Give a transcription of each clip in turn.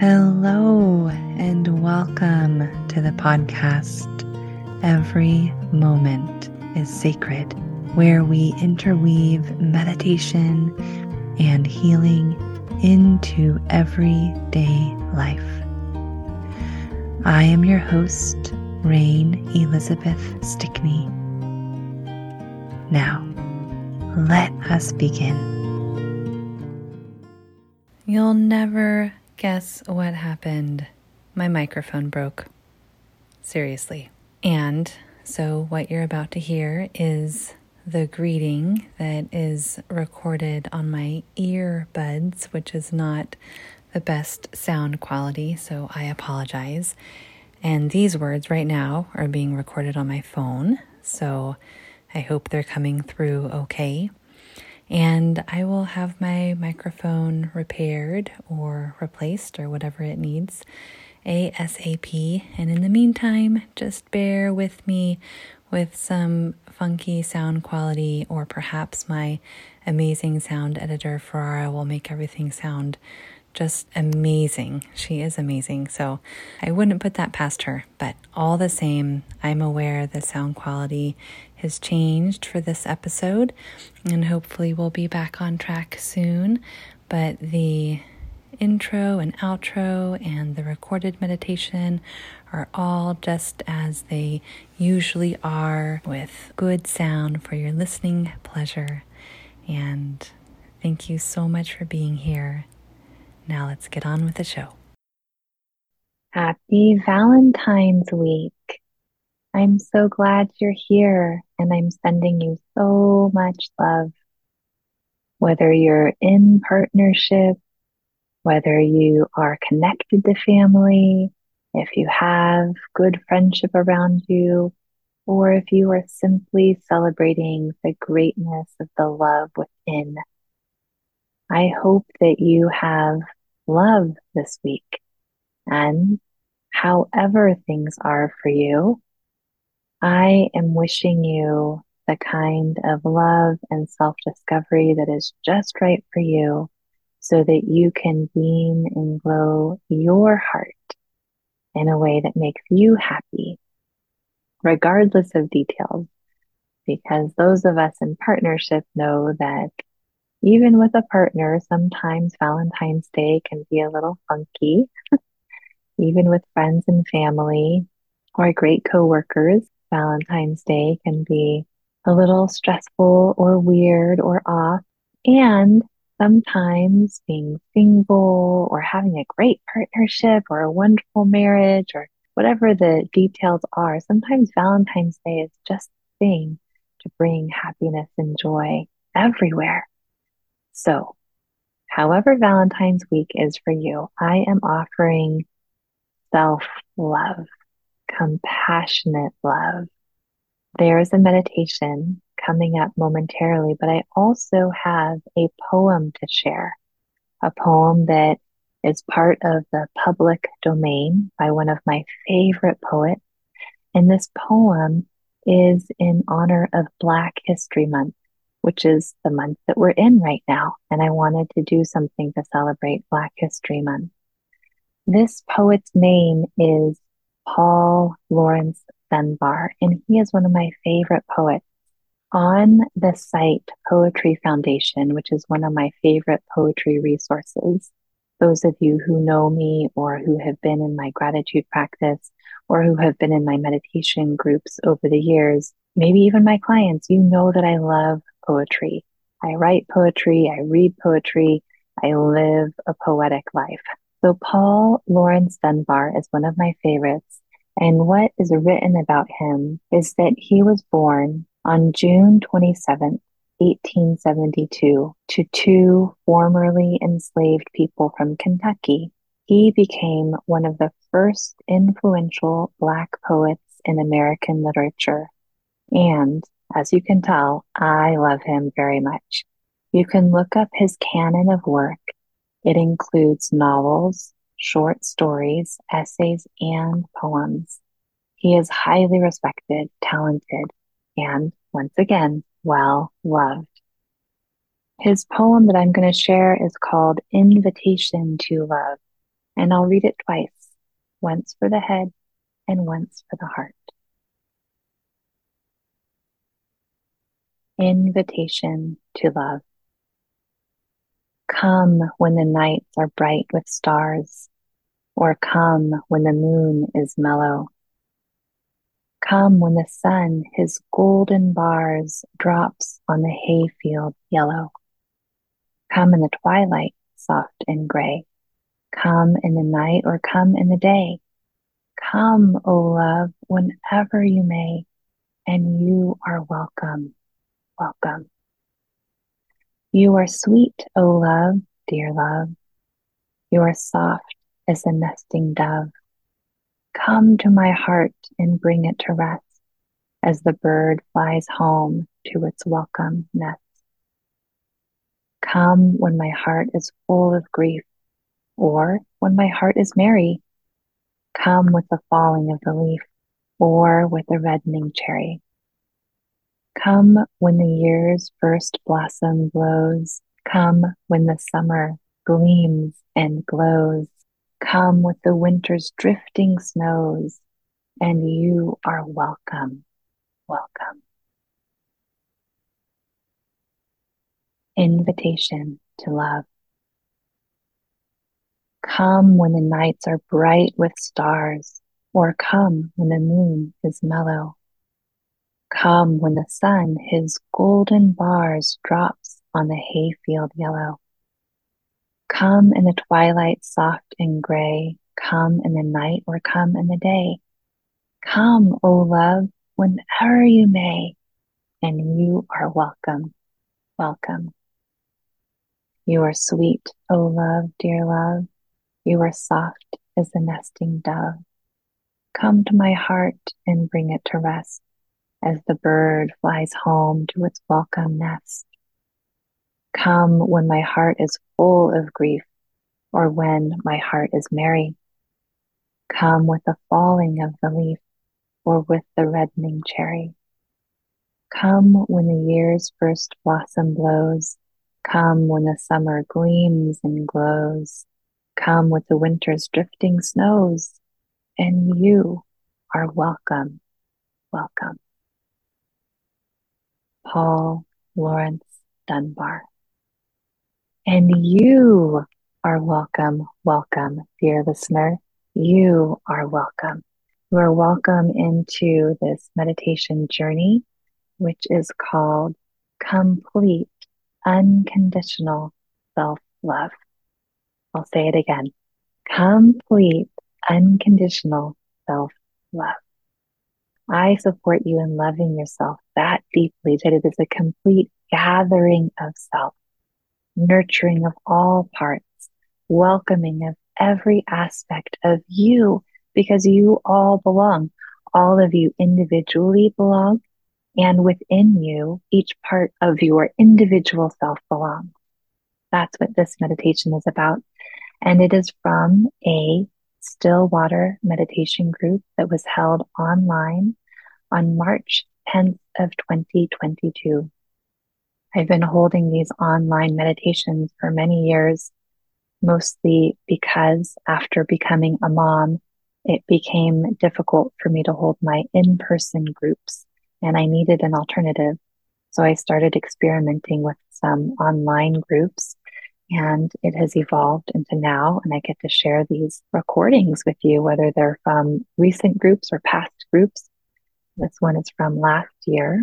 Hello, and welcome to the podcast. Every moment is sacred, where we interweave meditation and healing into everyday life. I am your host, Rain Elizabeth Stickney. Now, let us begin. You'll never guess what happened. My microphone broke. Seriously. And so, what you're about to hear is the greeting that is recorded on my earbuds, which is not the best sound quality, so I apologize. And these words right now are being recorded on my phone, so I hope they're coming through okay. And I will have my microphone repaired or replaced or whatever it needs ASAP. And in the meantime, just bear with me with some funky sound quality, or perhaps my amazing sound editor, Ferrara, will make everything sound just amazing. She is amazing. So I wouldn't put that past her. But all the same, I'm aware the sound quality has changed for this episode, and hopefully we'll be back on track soon. But the intro and outro and the recorded meditation are all just as they usually are with good sound for your listening pleasure. And thank you so much for being here. Now let's get on with the show. Happy Valentine's Week. I'm so glad you're here and I'm sending you so much love. Whether you're in partnership, whether you are connected to family, if you have good friendship around you, or if you are simply celebrating the greatness of the love within. I hope that you have love this week. And however things are for you, I am wishing you the kind of love and self discovery that is just right for you so that you can beam and glow your heart in a way that makes you happy, regardless of details. Because those of us in partnership know that even with a partner, sometimes Valentine's Day can be a little funky. even with friends and family or great coworkers, Valentine's Day can be a little stressful or weird or off. And sometimes being single or having a great partnership or a wonderful marriage or whatever the details are, sometimes Valentine's Day is just the thing to bring happiness and joy everywhere. So, however Valentine's week is for you, I am offering self love, compassionate love. There's a meditation coming up momentarily, but I also have a poem to share, a poem that is part of the public domain by one of my favorite poets. And this poem is in honor of Black History Month, which is the month that we're in right now. And I wanted to do something to celebrate Black History Month. This poet's name is Paul Laurence Dunbar, and he is one of my favorite poets on the site Poetry Foundation, which is one of my favorite poetry resources, those of you who know me or who have been in my gratitude practice or who have been in my meditation groups over the years, maybe even my clients, you know that I love poetry. I write poetry, I read poetry, I live a poetic life. So Paul Laurence Dunbar is one of my favorites. And what is written about him is that he was born on June 27, 1872, to two formerly enslaved people from Kentucky, he became one of the first influential Black poets in American literature. And as you can tell, I love him very much. You can look up his canon of work. It includes novels, short stories, essays, and poems. He is highly respected, talented, and once again, well loved. His poem that I'm going to share is called Invitation to Love, And I'll read it twice once for the head and once for the heart. Invitation to love. Come when the nights are bright with stars, or come when the moon is mellow. Come when the sun his golden bars drops on the hayfield yellow. Come in the twilight, soft and gray. Come in the night or come in the day. Come, O oh love, whenever you may, and you are welcome, welcome. You are sweet, O oh love, dear love. You are soft as a nesting dove. Come to my heart and bring it to rest as the bird flies home to its welcome nest. Come when my heart is full of grief, or when my heart is merry. Come with the falling of the leaf, or with the reddening cherry. Come when the year's first blossom blows. Come when the summer gleams and glows. Come with the winter's drifting snows, and you are welcome, welcome. Invitation to love. Come when the nights are bright with stars, or come when the moon is mellow. Come when the sun his golden bars drops on the hayfield yellow. Come in the twilight soft and gray, come in the night or come in the day. Come, O oh love, whenever you may, and you are welcome, welcome. You are sweet, O oh love, dear love. You are soft as the nesting dove. Come to my heart and bring it to rest as the bird flies home to its welcome nest. Come when my heart is full of grief, or when my heart is merry. Come with the falling of the leaf, or with the reddening cherry. Come when the year's first blossom blows. Come when the summer gleams and glows. Come with the winter's drifting snows. And you are welcome, welcome. Paul Laurence Dunbar. And you are welcome, welcome, dear listener. You are welcome. You are welcome into this meditation journey, which is called Complete Unconditional Self Love. I'll say it again complete unconditional self love. I support you in loving yourself that deeply that it is a complete gathering of self, nurturing of all parts, welcoming of every aspect of you because you all belong. All of you individually belong, and within you, each part of your individual self belongs. That's what this meditation is about. And it is from a Stillwater meditation group that was held online on March 10th of 2022. I've been holding these online meditations for many years, mostly because after becoming a mom, it became difficult for me to hold my in person groups and I needed an alternative. So I started experimenting with some online groups and it has evolved into now. And I get to share these recordings with you, whether they're from recent groups or past groups. This one is from last year.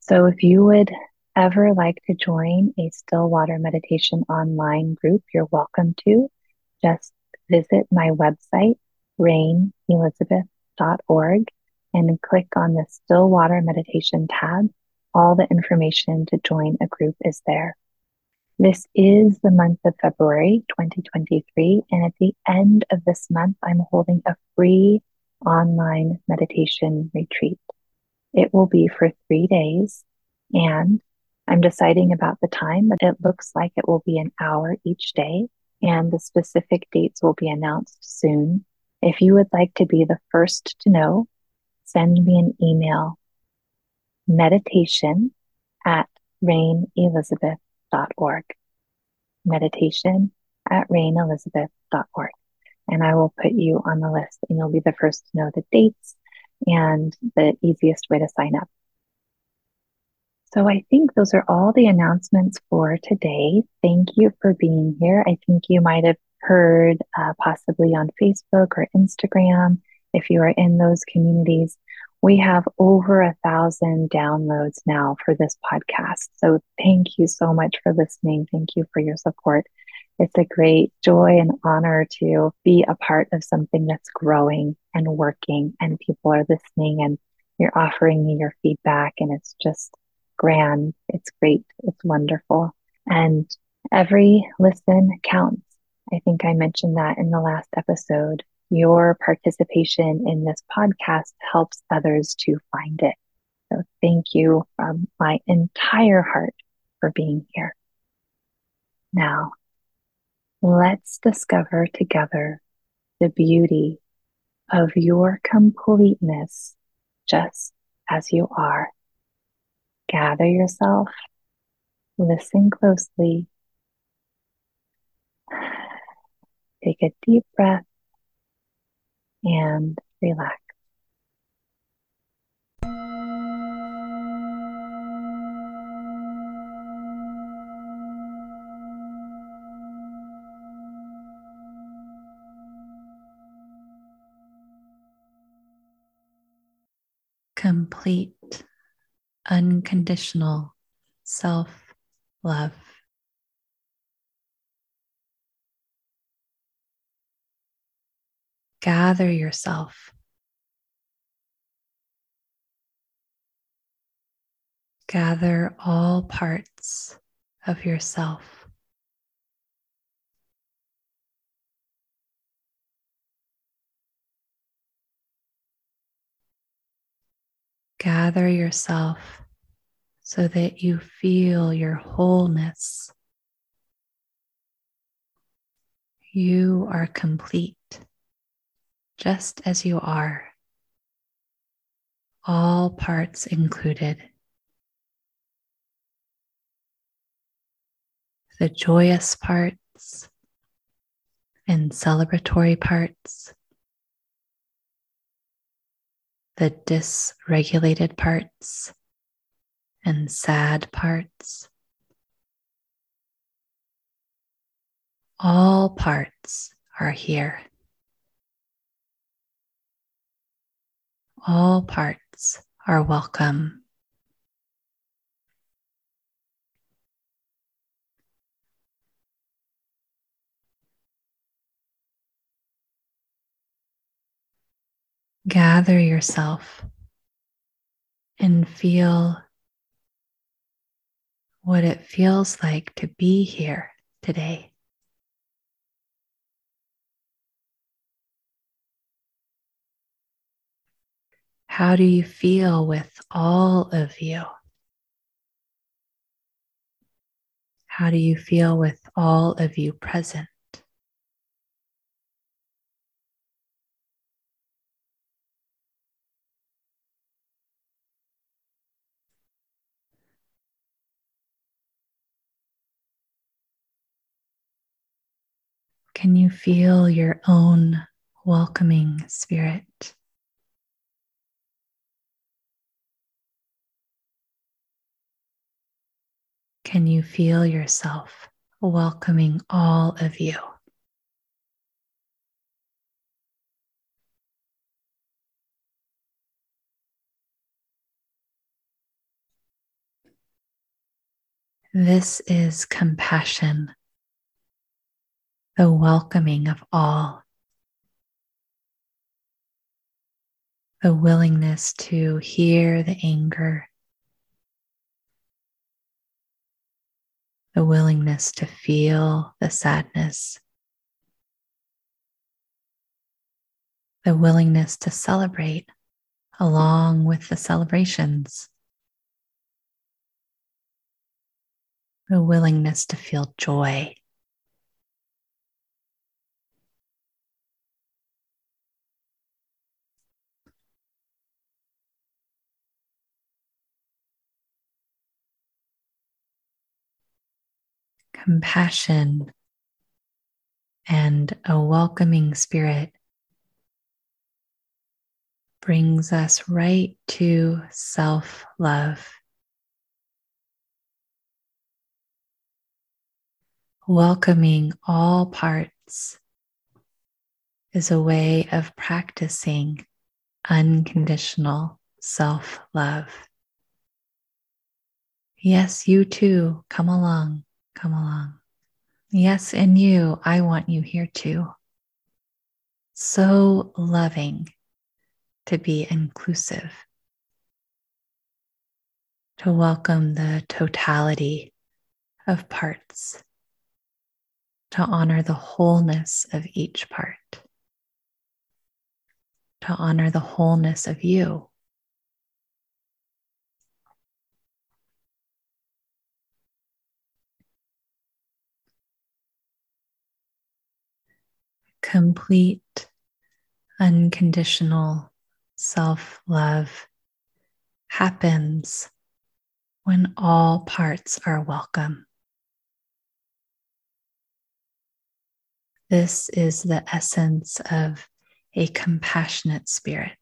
So if you would ever like to join a Stillwater Meditation online group, you're welcome to. Just visit my website, rainelizabeth.org, and click on the Stillwater Meditation tab. All the information to join a group is there. This is the month of February 2023, and at the end of this month, I'm holding a free online meditation retreat. It will be for three days, and I'm deciding about the time, but it looks like it will be an hour each day, and the specific dates will be announced soon. If you would like to be the first to know, send me an email meditation at rainelizabeth.org. Meditation at rainelizabeth.org. And I will put you on the list and you'll be the first to know the dates and the easiest way to sign up. So I think those are all the announcements for today. Thank you for being here. I think you might have heard uh, possibly on Facebook or Instagram if you are in those communities. We have over a thousand downloads now for this podcast. So thank you so much for listening. Thank you for your support. It's a great joy and honor to be a part of something that's growing and working, and people are listening and you're offering me your feedback, and it's just grand. It's great. It's wonderful. And every listen counts. I think I mentioned that in the last episode. Your participation in this podcast helps others to find it. So thank you from my entire heart for being here. Now, let's discover together the beauty of your completeness just as you are. Gather yourself, listen closely, take a deep breath, and relax. Complete, unconditional self love. gather yourself. Gather all parts of yourself. Gather yourself so that you feel your wholeness. You are complete just as you are, all parts included. The joyous parts and celebratory parts, the dysregulated parts and sad parts. All parts are here. All parts are welcome. Gather yourself and feel what it feels like to be here today. How do you feel with all of you? How do you feel with all of you present? Can you feel your own welcoming spirit? Can you feel yourself welcoming all of you? This is compassion, the welcoming of all, the willingness to hear the anger. The willingness to feel the sadness, the willingness to celebrate along with the celebrations, the willingness to feel joy. Compassion and a welcoming spirit brings us right to self love. Welcoming all parts is a way of practicing unconditional self love. Yes, you too. Come along. Come along. Yes, and you, I want you here too. So loving to be inclusive, to welcome the totality of parts, to honor the wholeness of each part, to honor the wholeness of you. Complete, unconditional self love happens when all parts are welcome. This is the essence of a compassionate spirit.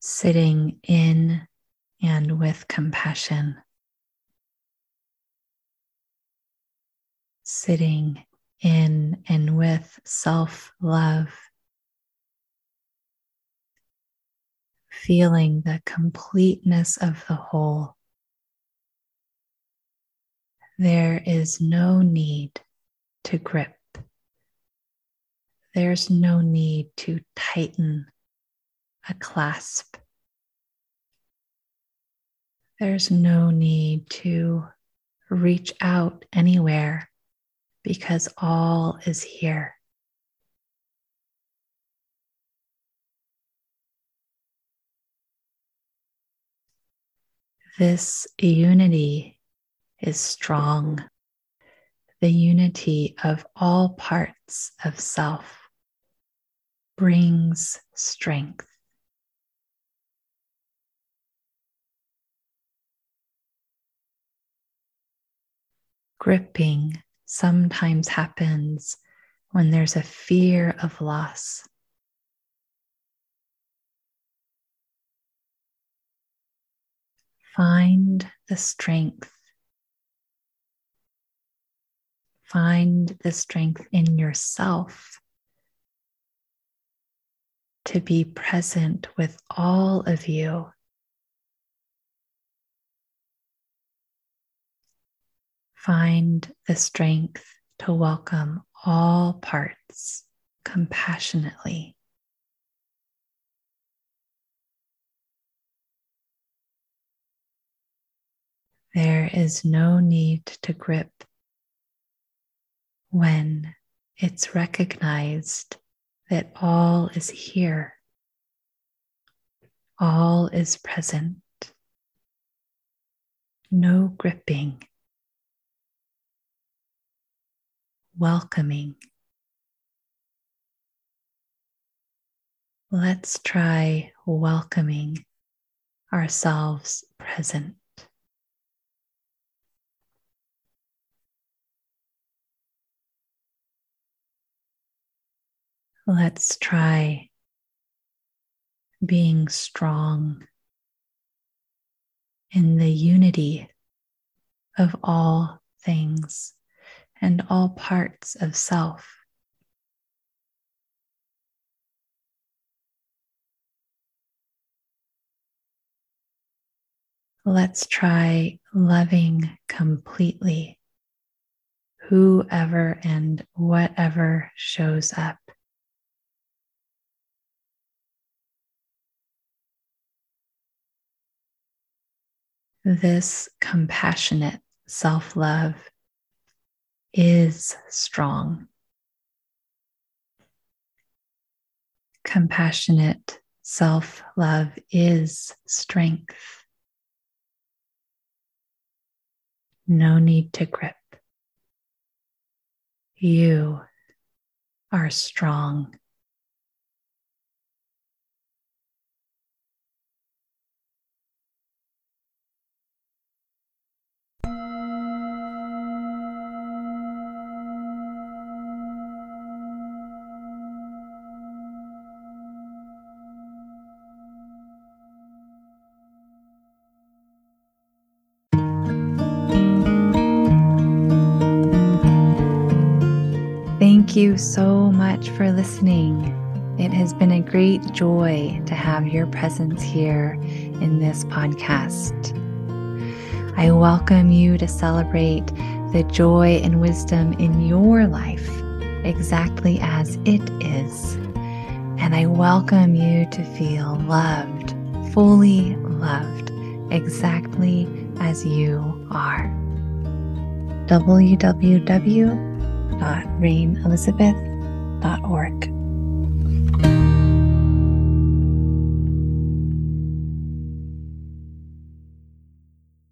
Sitting in and with compassion. sitting in and with self love, feeling the completeness of the whole. There is no need to grip. There's no need to tighten a clasp. There's no need to reach out anywhere because all is here. This unity is strong. The unity of all parts of self brings strength. Gripping sometimes happens when there's a fear of loss. Find the strength. Find the strength in yourself to be present with all of you Find the strength to welcome all parts compassionately. There is no need to grip when it's recognized that all is here, all is present. No gripping welcoming. Let's try welcoming ourselves present. Let's try being strong in the unity of all things and all parts of self. Let's try loving completely whoever and whatever shows up. This compassionate self love is strong. Compassionate self love is strength. No need to grip. You are strong. Thank you. So much for listening. It has been a great joy to have your presence here in this podcast. I welcome you to celebrate the joy and wisdom in your life exactly as it is. And I welcome you to feel loved, fully loved, exactly as you are. www.rainelizabeth.org